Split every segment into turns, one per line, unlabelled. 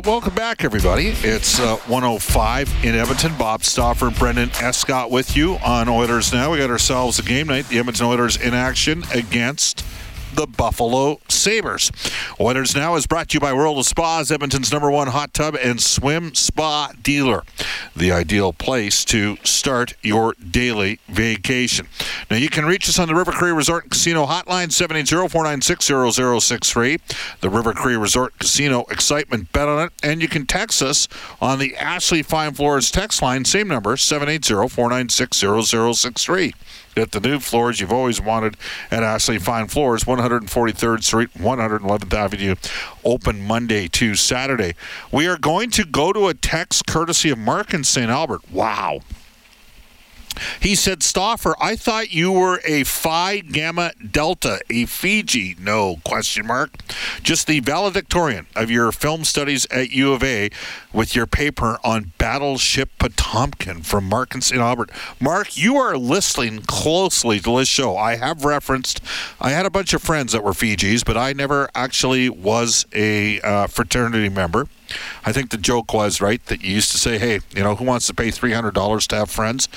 Uh, welcome back, everybody. It's uh, 105 in Edmonton. Bob Stauffer and Brendan Escott with you on Oilers Now. We got ourselves a game night. The Edmonton Oilers in action against the Buffalo Sabres. Oilers Now is brought to you by World of Spas, Edmonton's number one hot tub and swim spa dealer. The ideal place to start your daily vacation. Now, you can reach us on the River Cree Resort and Casino hotline, 780-496-0063. The River Cree Resort Casino excitement bet on it. And you can text us on the Ashley Fine Floors text line, same number, 780-496-0063 get the new floors you've always wanted at Ashley Fine Floors, 143rd Street, 111th Avenue, open Monday to Saturday. We are going to go to a text courtesy of Mark in St. Albert. Wow. He said, Stauffer, I thought you were a Phi Gamma Delta, a Fiji. No, question mark. Just the valedictorian of your film studies at U of A with your paper on Battleship Potemkin from Mark and St. Albert. Mark, you are listening closely to this show. I have referenced, I had a bunch of friends that were Fijis, but I never actually was a uh, fraternity member. I think the joke was, right, that you used to say, hey, you know, who wants to pay $300 to have friends?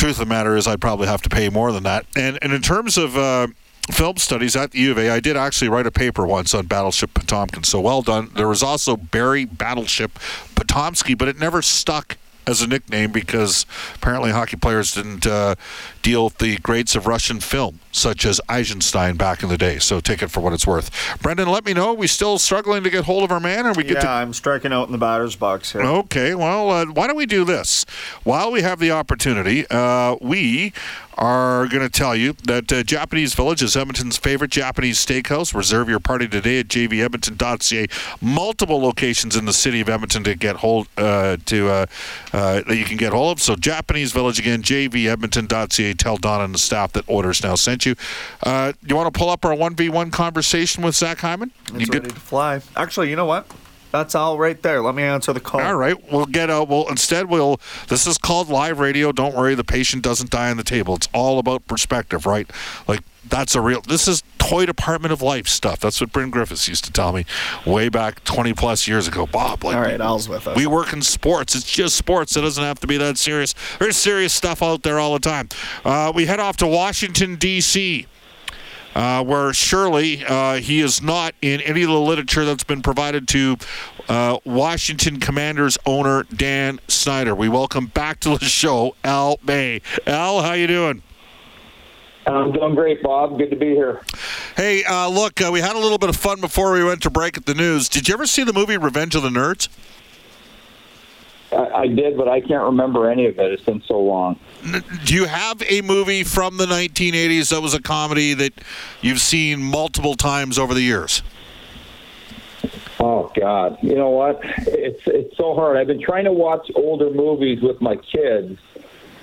Truth of the matter is, I'd probably have to pay more than that. And, and in terms of uh, film studies at the U of A, I did actually write a paper once on Battleship Potemkin. So well done. There was also Barry Battleship Potomsky, but it never stuck as a nickname because apparently hockey players didn't uh, deal with the greats of Russian film, such as Eisenstein back in the day. So take it for what it's worth. Brendan, let me know. Are we still struggling to get hold of our man? Or we get
yeah,
to...
I'm striking out in the batter's box here.
Okay, well, uh, why don't we do this? While we have the opportunity, uh, we are going to tell you that uh, Japanese Village is Edmonton's favorite Japanese steakhouse. Reserve your party today at jvedmonton.ca. Multiple locations in the city of Edmonton to get hold uh, to uh, uh, that you can get hold of. So Japanese Village again, jvedmonton.ca. Tell Don and the staff that Oilers Now sent you. Uh, you want to pull up our one v one conversation with Zach Hyman?
It's
you
ready to fly. Actually, you know what? That's all right there. Let me answer the call.
All right, we'll get out. Well, instead, we'll. This is called live radio. Don't worry, the patient doesn't die on the table. It's all about perspective, right? Like that's a real. This is toy department of life stuff. That's what Bryn Griffiths used to tell me way back 20 plus years ago. Bob, like,
All right, Al's with us.
we work in sports. It's just sports. It doesn't have to be that serious. There's serious stuff out there all the time. Uh, we head off to Washington D.C. Uh, where surely uh, he is not in any of the literature that's been provided to uh, Washington Commanders owner Dan Snyder. We welcome back to the show Al May. Al, how you doing?
I'm doing great, Bob. Good to be here.
Hey, uh, look, uh, we had a little bit of fun before we went to break at the news. Did you ever see the movie Revenge of the Nerds?
I, I did, but I can't remember any of it. It's been so long.
Do you have a movie from the 1980s that was a comedy that you've seen multiple times over the years?
Oh God, you know what? It's it's so hard. I've been trying to watch older movies with my kids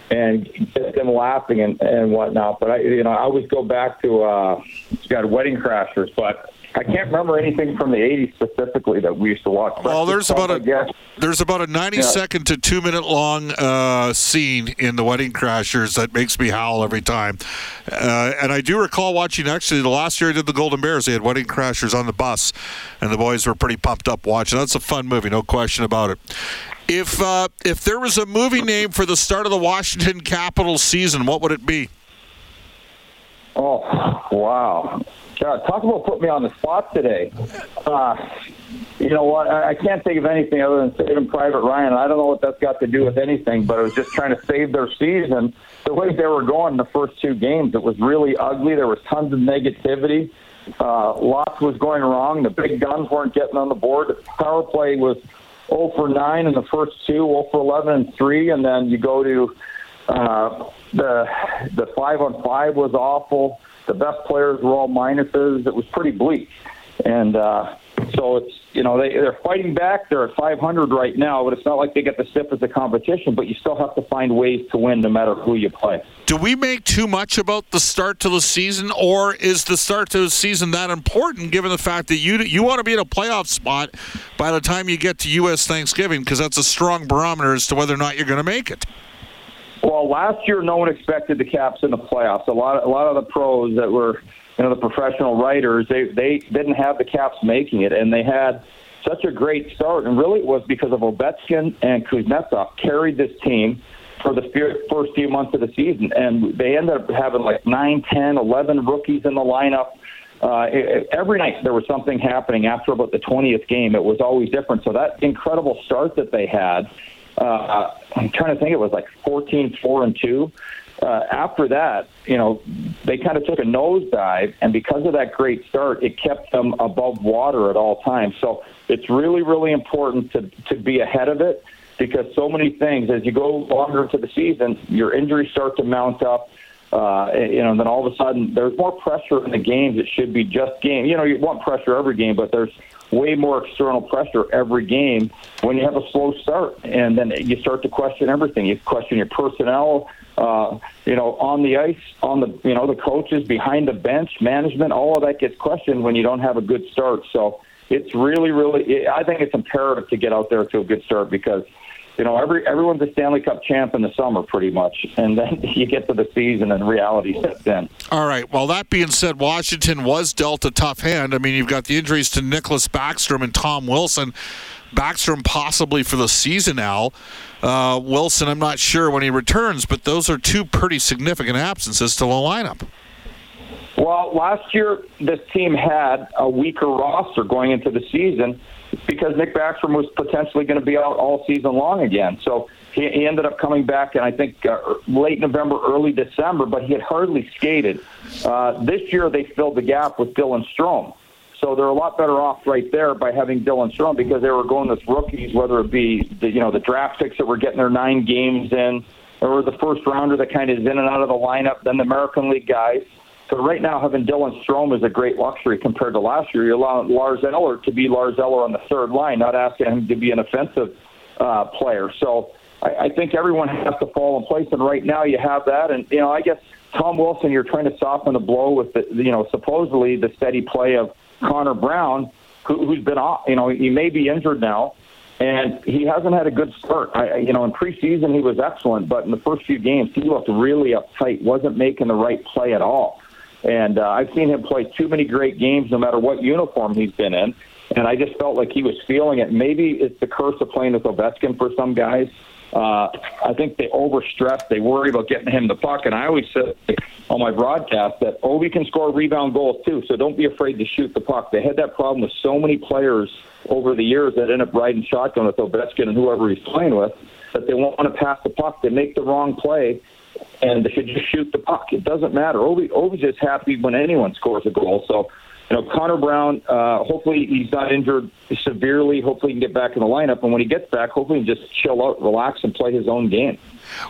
and get them laughing and and whatnot. But I, you know, I always go back to uh, got Wedding Crashers, but I can't remember anything from the '80s specifically that we used to watch.
Well, there's about
guess.
a there's about a 90
Yeah.
second to two minute long uh, scene in the Wedding Crashers that makes me howl every time. Uh, and I do recall watching actually the last year I did the Golden Bears. They had Wedding Crashers on the bus, and the boys were pretty pumped up watching. That's a fun movie, no question about it. If uh, if there was a movie name for the start of the Washington Capitals season, what would it be?
Oh, wow. God, talk about putting me on the spot today. Uh, you know what? I, I can't think of anything other than saving Private Ryan. I don't know what that's got to do with anything, but I was just trying to save their season. The way they were going in the first two games, it was really ugly. There was tons of negativity. Uh, lots was going wrong. The big guns weren't getting on the board. The power play was 0 for 9 in the first two, 0 for 11 and 3, and then you go to uh, the the five on five was awful. The best players were all minuses. It was pretty bleak, and uh, so it's you know they they're fighting back. They're at 500 right now, but it's not like they get the stiff of competition. But you still have to find ways to win, no matter who you play.
Do we make too much about the start to the season, or is the start to the season that important, given the fact that you you want to be in a playoff spot by the time you get to U.S. Thanksgiving, because that's a strong barometer as to whether or not you're going to make it.
Well, last year no one expected the Caps in the playoffs. A lot, a lot of the pros that were, you know, the professional writers, they they didn't have the Caps making it, and they had such a great start. And really, it was because of Ovechkin and Kuznetsov carried this team for the first few months of the season, and they ended up having like nine, ten, eleven rookies in the lineup. Uh, every night there was something happening after about the 20th game. It was always different. So that incredible start that they had uh, I'm trying to think. It was like 14, four and two. Uh, after that, you know, they kind of took a nosedive, and because of that great start, it kept them above water at all times. So it's really, really important to to be ahead of it because so many things as you go longer into the season, your injuries start to mount up. Uh, you know, and then all of a sudden there's more pressure in the games. It should be just game. You know, you want pressure every game, but there's way more external pressure every game when you have a slow start, and then you start to question everything. You question your personnel, uh, you know, on the ice, on the you know the coaches behind the bench, management. All of that gets questioned when you don't have a good start. So it's really, really. I think it's imperative to get out there to a good start because you know, every everyone's a Stanley Cup champ in the summer, pretty much, and then you get to the season and reality sets in.
All right. Well, that being said, Washington was dealt a tough hand. I mean, you've got the injuries to Nicklas Backstrom and Tom Wilson. Backstrom possibly for the season now. Uh, Wilson, I'm not sure when he returns, but those are two pretty significant absences to the lineup.
Well, last year this team had a weaker roster going into the season because Nick Backstrom was potentially going to be out all season long again. So he, he ended up coming back, and I think uh, late November, early December, but he had hardly skated. Uh, this year, they filled the gap with Dylan Strome. So they're a lot better off right there by having Dylan Strome because they were going with rookies, whether it be the you know the draft picks that were getting their nine games in, or the first rounder that kind of is in and out of the lineup, then the American League guys. So right now, having Dylan Strome is a great luxury compared to last year. You allow Lars Eller to be Lars Eller on the third line, not asking him to be an offensive uh, player. So I, I think everyone has to fall in place, and right now you have that. And you know, I guess Tom Wilson, you're trying to soften the blow with the, you know, supposedly the steady play of Connor Brown, who, who's been off. You know, he may be injured now and he hasn't had a good start. I, you know, in preseason he was excellent, but in the first few games he looked really uptight, wasn't making the right play at all. And uh, I've seen him play too many great games, no matter what uniform he's been in. And I just felt like he was feeling it. Maybe it's the curse of playing with Ovechkin for some guys. Uh, I think they overstress. They worry about getting him the puck. And I always say on my broadcast that Ovi can score rebound goals too. So don't be afraid to shoot the puck. They had that problem with so many players over the years that end up riding shotgun with Ovechkin and whoever he's playing with that they want to pass the puck. They make the wrong play and they should just shoot the puck. It doesn't matter. Ovi, Ovi's just happy when anyone scores a goal. So, you know, Connor Brown, uh, hopefully he's not injured severely. Hopefully he can get back in the lineup. And when he gets back, hopefully he can just chill out, relax, and play his own game.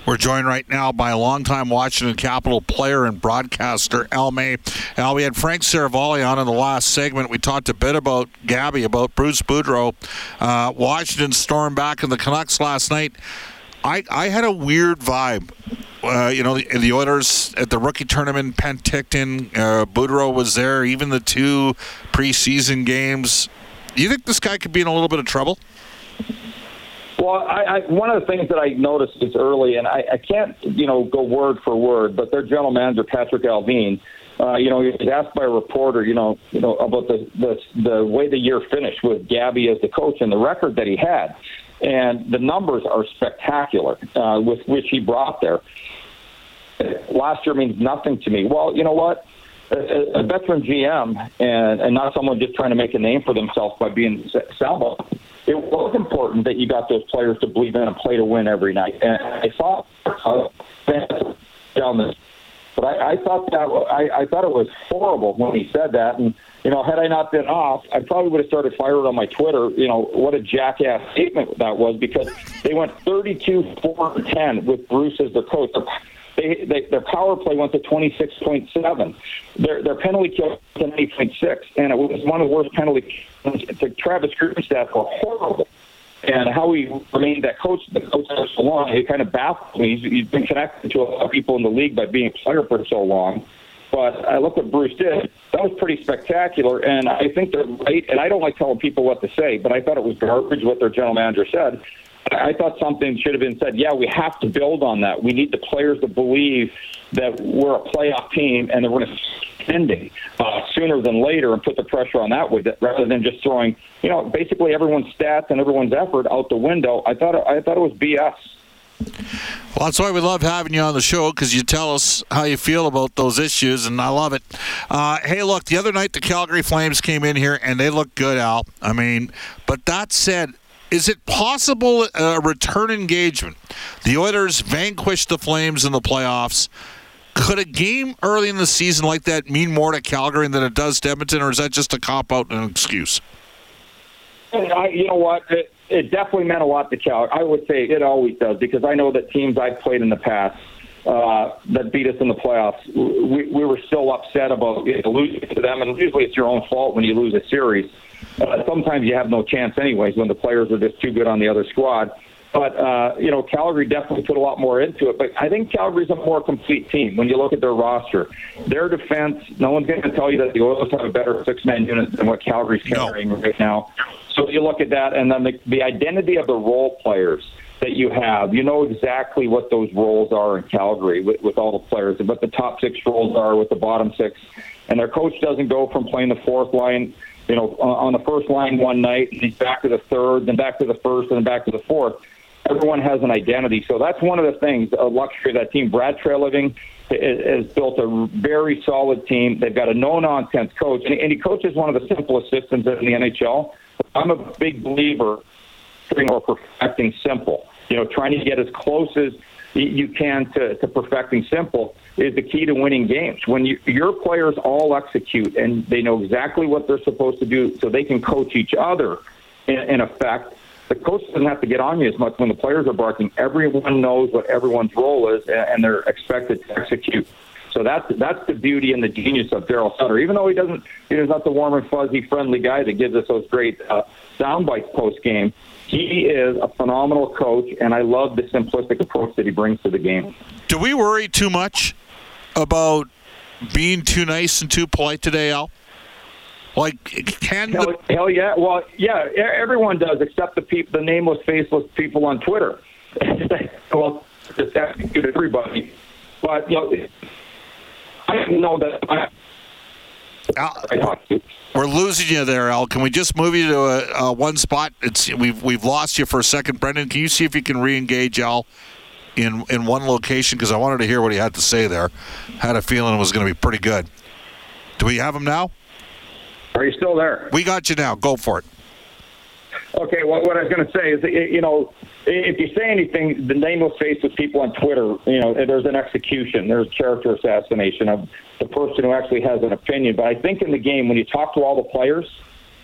We're joined right now by a longtime Washington Capital player and broadcaster, Al May. Al, we had Frank Seravalli on in the last segment. We talked a bit about Gabby, about Bruce Boudreau. Uh, Washington stormed back in the Canucks last night. I, I had a weird vibe uh, you know, the, the, Oilers at the rookie tournament, Penticton, uh, Boudreau was there, even the two preseason games. Do you think this guy could be in a little bit of trouble?
Well, I, I, one of the things that I noticed is early, and I, I can't, you know, go word for word, but their general manager Patrik Allvin, uh, you know, he was asked by a reporter, you know, you know about the the the way the year finished with Gabby as the coach and the record that he had, and the numbers are spectacular uh, with which he brought there. Last year means nothing to me. Well, you know what? A, a veteran GM and, and not someone just trying to make a name for themselves by being Salvo. It was important that you got those players to believe in and play to win every night. And I saw uh, down this but I, I thought that I, I thought it was horrible when he said that. And you know, had I not been off, I probably would have started firing on my Twitter. You know, what a jackass statement that was because they went 32 4 10 with Bruce as their coach. They, they, their power play went to 26.7. Their, their penalty kill was 8.6, and it was one of the worst penalty. Kills. Travis Green's stats were horrible and how he remained that coach, the coach for so long, it kind of baffles me. He's, he's been connected to a lot of people in the league by being a player for so long. But I look what Bruce did. That was pretty spectacular, and I think they're right. And I don't like telling people what to say, but I thought it was garbage what their general manager said. I thought something should have been said. Yeah, we have to build on that. We need the players to believe that we're a playoff team and that we're going to ending uh, sooner than later and put the pressure on that with it rather than just throwing, you know, basically everyone's stats and everyone's effort out the window. I thought I thought it was BS.
Well, that's why we love having you on the show because you tell us how you feel about those issues, and I love it. Uh, hey, look, the other night the Calgary Flames came in here and they looked good, Al. I mean, but that said, is it possible a return engagement? The Oilers vanquished the Flames in the playoffs. Could a game early in the season like that mean more to Calgary than it does to Edmonton, or is that just a cop out and an excuse?
I, you know what? It, it definitely meant a lot to Calgary. I would say it always does because I know that teams I've played in the past uh, that beat us in the playoffs, we, we were still upset about you know, losing to them, and usually it's your own fault when you lose a series. Uh, sometimes you have no chance, anyways, when the players are just too good on the other squad. But uh, you know, Calgary definitely put a lot more into it. But I think Calgary's a more complete team when you look at their roster. Their defense, no one's going to tell you that the Oilers have a better six-man unit than what Calgary's carrying no. right now. So you look at that, and then the, the identity of the role players that you have. You know exactly what those roles are in Calgary with, with all the players, and what the top six roles are with the bottom six. And their coach doesn't go from playing the fourth line, you know, on the first line one night, and he's back to the third, then back to the first, and then back to the fourth everyone has an identity. So that's one of the things, a luxury of that team. Brad Treliving has built a very solid team. They've got a no-nonsense coach, and he coaches one of the simplest systems in the NHL. I'm a big believer or perfecting simple. You know, trying to get as close as you can to, to perfecting simple is the key to winning games. When you, your players all execute and they know exactly what they're supposed to do, so they can coach each other in, in effect the coach doesn't have to get on you as much when the players are barking. Everyone knows what everyone's role is, and they're expected to execute. So that's that's the beauty and the genius of Darryl Sutter. Even though he doesn't, he's not the warm and fuzzy, friendly guy that gives us those great uh, sound bites post game. He is a phenomenal coach, and I love the simplistic approach that he brings to the game.
Do we worry too much about being too nice and too polite today, Al? Like, can
hell,
the...
hell yeah? Well, yeah, everyone does except the people, the nameless, faceless people on Twitter. well, just execute everybody. But you know, I didn't know that. I,
Al, we're losing you there, Al. Can we just move you to a, a, one spot? It's we've we've lost you for a second, Brendan. Can you see if you can re-engage Al in in one location? Because I wanted to hear what he had to say there. Had a feeling it was going to be pretty good. Do we have him now?
Are you still there?
We got you now. Go for it.
Okay, well, what I was going to say is, you know, if you say anything, the name will face with people on Twitter. You know, there's an execution, there's character assassination of the person who actually has an opinion. But I think in the game, when you talk to all the players,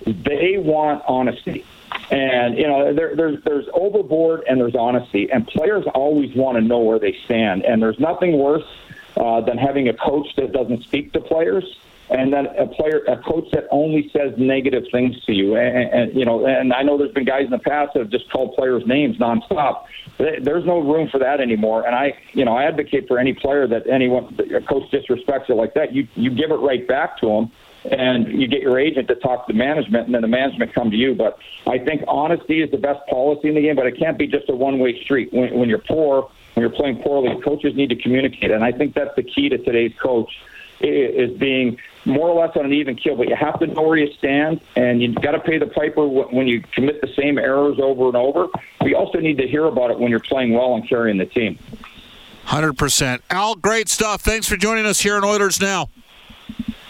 they want honesty. And you know, there, there's there's overboard and there's honesty, and players always want to know where they stand. And there's nothing worse uh, than having a coach that doesn't speak to players and then a player, a coach that only says negative things to you. And, and, you know, and I know there's been guys in the past that have just called players names nonstop. There's no room for that anymore. And I, you know, I advocate for any player that anyone, a coach disrespects it like that. You you give it right back to them. And you get your agent to talk to the management, and then the management come to you. But I think honesty is the best policy in the game. But it can't be just a one-way street. When, when you're poor, when you're playing poorly, coaches need to communicate, and I think that's the key to today's coach is being more or less on an even keel, but you have to know where you stand, and you've got to pay the piper when you commit the same errors over and over. We also need to hear about it when you're playing well and carrying the team.
100%. Al, great stuff. Thanks for joining us here in Oilers Now.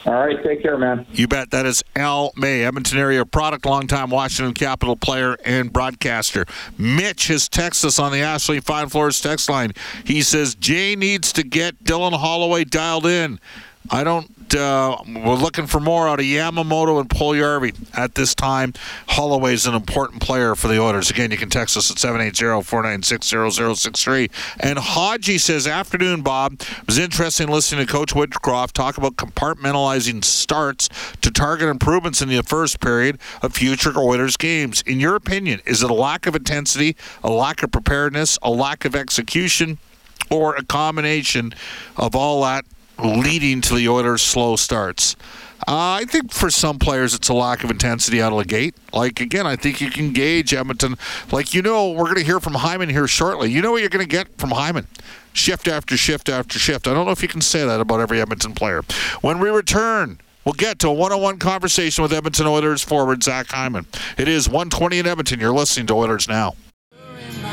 All right, take care, man.
You bet. That is Al May, Edmonton area product, longtime Washington Capital player and broadcaster. Mitch has texted us on the Ashley Fine Floors text line. He says Jay needs to get Dylan Holloway dialed in. I don't. Uh, we're looking for more out of Yamamoto and Puljujarvi at this time. Holloway is an important player for the Oilers. Again, you can text us at 780-496-0063. And Hodgie says, "Afternoon, Bob. It was interesting listening to Coach Woodcroft talk about compartmentalizing starts to target improvements in the first period of future Oilers games. In your opinion, is it a lack of intensity, a lack of preparedness, a lack of execution?" Or a combination of all that leading to the Oilers' slow starts. Uh, I think for some players it's a lack of intensity out of the gate. Like again, I think you can gauge Edmonton. Like you know, we're going to hear from Hyman here shortly. You know what you're going to get from Hyman, shift after shift after shift. I don't know if you can say that about every Edmonton player. When we return. We'll get to a one-on-one conversation with Edmonton Oilers forward Zach Hyman. It is 120 in Edmonton. You're listening to Oilers now.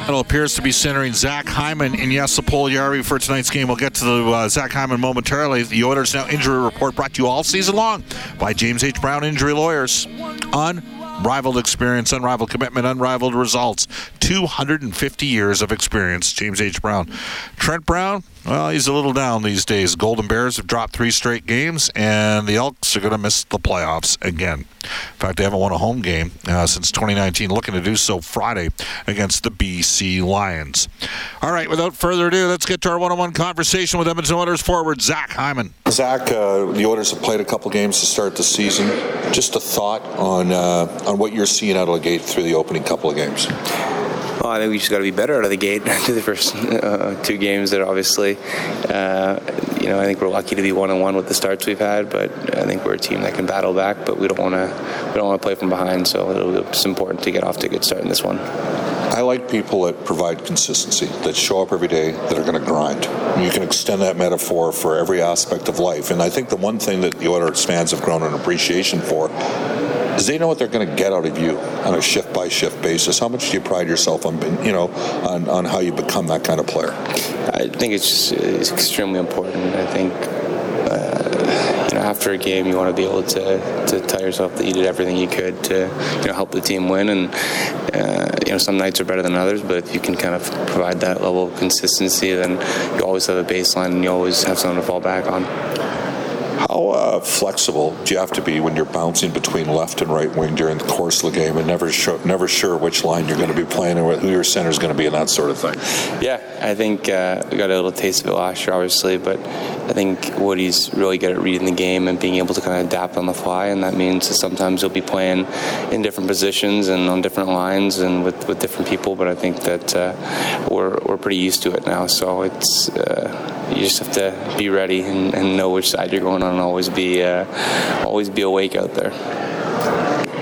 It appears to be centering Zach Hyman and Jesse Puljujarvi for tonight's game. We'll get to the uh, Zach Hyman momentarily. The Oilers Now injury report brought to you all season long by James H. Brown Injury Lawyers. Unrivaled experience, unrivaled commitment, unrivaled results. 250 years of experience, James H. Brown. Trent Brown, well, he's a little down these days. Golden Bears have dropped three straight games, and the Elks are going to miss the playoffs again. In fact, they haven't won a home game uh, since 2019, looking to do so Friday against the BC Lions. All right, without further ado, let's get to our one on one conversation with Edmonton Oilers forward Zach Hyman.
Zach, uh, the Oilers have played a couple games to start the season. Just a thought on uh, on what you're seeing out of the gate through the opening couple of games.
Well, I think we just got to be better out of the gate through the first uh, two games. That obviously, uh, you know, I think we're lucky to be one on one with the starts we've had, but I think we're a team that can battle back. But we don't want to we don't want to play from behind, so it's important to get off to a good start in this one.
I like people that provide consistency, that show up every day, that are going to grind. You can extend that metaphor for every aspect of life. And I think the one thing that the Oilers fans have grown an appreciation for is they know what they're going to get out of you on a shift by shift basis. How much do you pride yourself on, you know, on, on how you become that kind of player?
I think it's, it's extremely important. I think uh, you know after a game you want to be able to, to tell yourself that you did everything you could to you know help the team win and uh, you know some nights are better than others but if you can kind of provide that level of consistency then you always have a baseline and you always have something to fall back on.
How uh, flexible do you have to be when you're bouncing between left and right wing during the course of the game and never sure, never sure which line you're going to be playing or who your center is going to be and that sort of thing?
Yeah, I think uh, we got a little taste of it last year, obviously, but I think Woody's really good at reading the game and being able to kind of adapt on the fly, and that means that sometimes he'll be playing in different positions and on different lines and with, with different people. But I think that uh, we're we're pretty used to it now, so it's uh, you just have to be ready and, and, know which side you're going on, and always be uh, always be awake out there.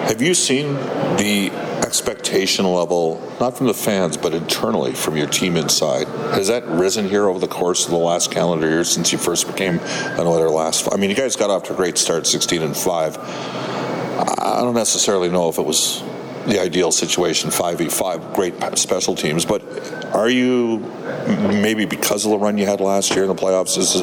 Have you seen the expectation level, not from the fans, but internally from your team inside? Has that risen here over the course of the last calendar year since you first became an Oiler last? I mean, you guys got off to a great start, 16 and five. I don't necessarily know if it was the ideal situation, 5v5, great special teams. But are you, maybe because of the run you had last year in the playoffs, is,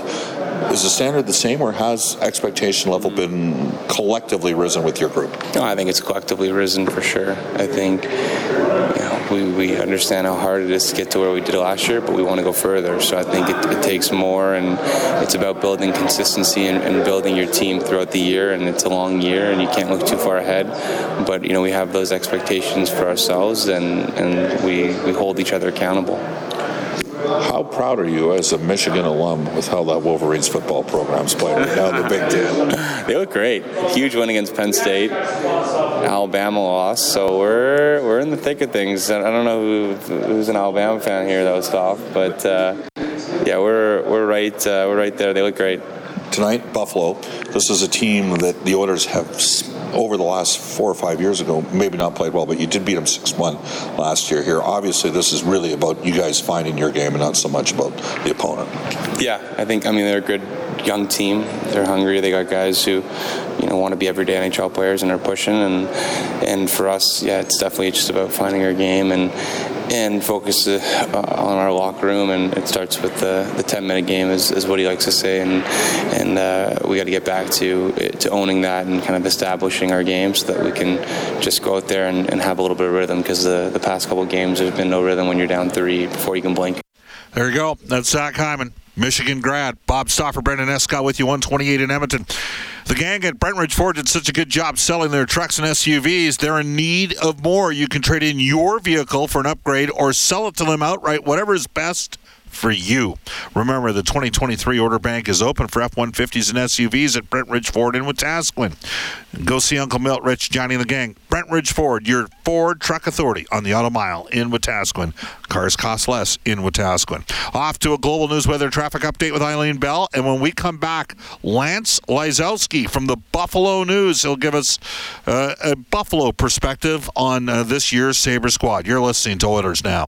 is the standard the same or has expectation level been collectively risen with your group?
No, I think it's collectively risen for sure. I think we, we understand how hard it is to get to where we did last year, but we want to go further. So I think it, it takes more, and it's about building consistency and, and, building your team throughout the year. And it's a long year, and you can't look too far ahead. But you know, we have those expectations for ourselves, and, and we, we hold each other accountable.
How proud are you as a Michigan alum with how that Wolverines football program's playing right now in the Big Ten?
they look great. Huge win against Penn State. Alabama lost, so we're we're in the thick of things. I don't know who, who's an Alabama fan here that was off, but uh, yeah, we're we're right uh, we're right there. They look great
tonight. Buffalo. This is a team that the Oilers have over the last four or five years ago, maybe not played well, but you did beat them 6 1 last year here. Obviously, this is really about you guys finding your game and not so much about the opponent.
Yeah, I think, I mean, they're a good young team. They're hungry. They got guys who, you know, want to be everyday NHL players and are pushing. And and for us, yeah, it's definitely just about finding our game and and focus uh, on our locker room. And it starts with the, the 10 minute game, is, is what he likes to say. And and uh, we got to get back to to owning that and kind of establishing our game so that we can just go out there and, and have a little bit of rhythm because the, the past couple games there's been no rhythm when you're down three before you can blink.
There you go. That's Zach Hyman. Michigan grad. Bob Stauffer, Brendan Escott with you, 128 in Edmonton. The gang at Brentridge Ford did such a good job selling their trucks and SUVs. They're in need of more. You can trade in your vehicle for an upgrade or sell it to them outright, whatever is best for you. Remember, the 2023 order bank is open for F 150s and SUVs at Brentridge Ford in Wetaskiwin. Go see Uncle Milt, Rich, Johnny, and the gang. Brentridge Ford, your Ford truck authority on the Auto Mile in Wetaskiwin. Cars cost less in Wetaskiwin. Off to a global news weather traffic update with Eileen Bell. And when we come back, Lance Lysowski from the Buffalo News. He'll give us uh, a Buffalo perspective on uh, this year's Sabre squad. You're listening to Oilers Now.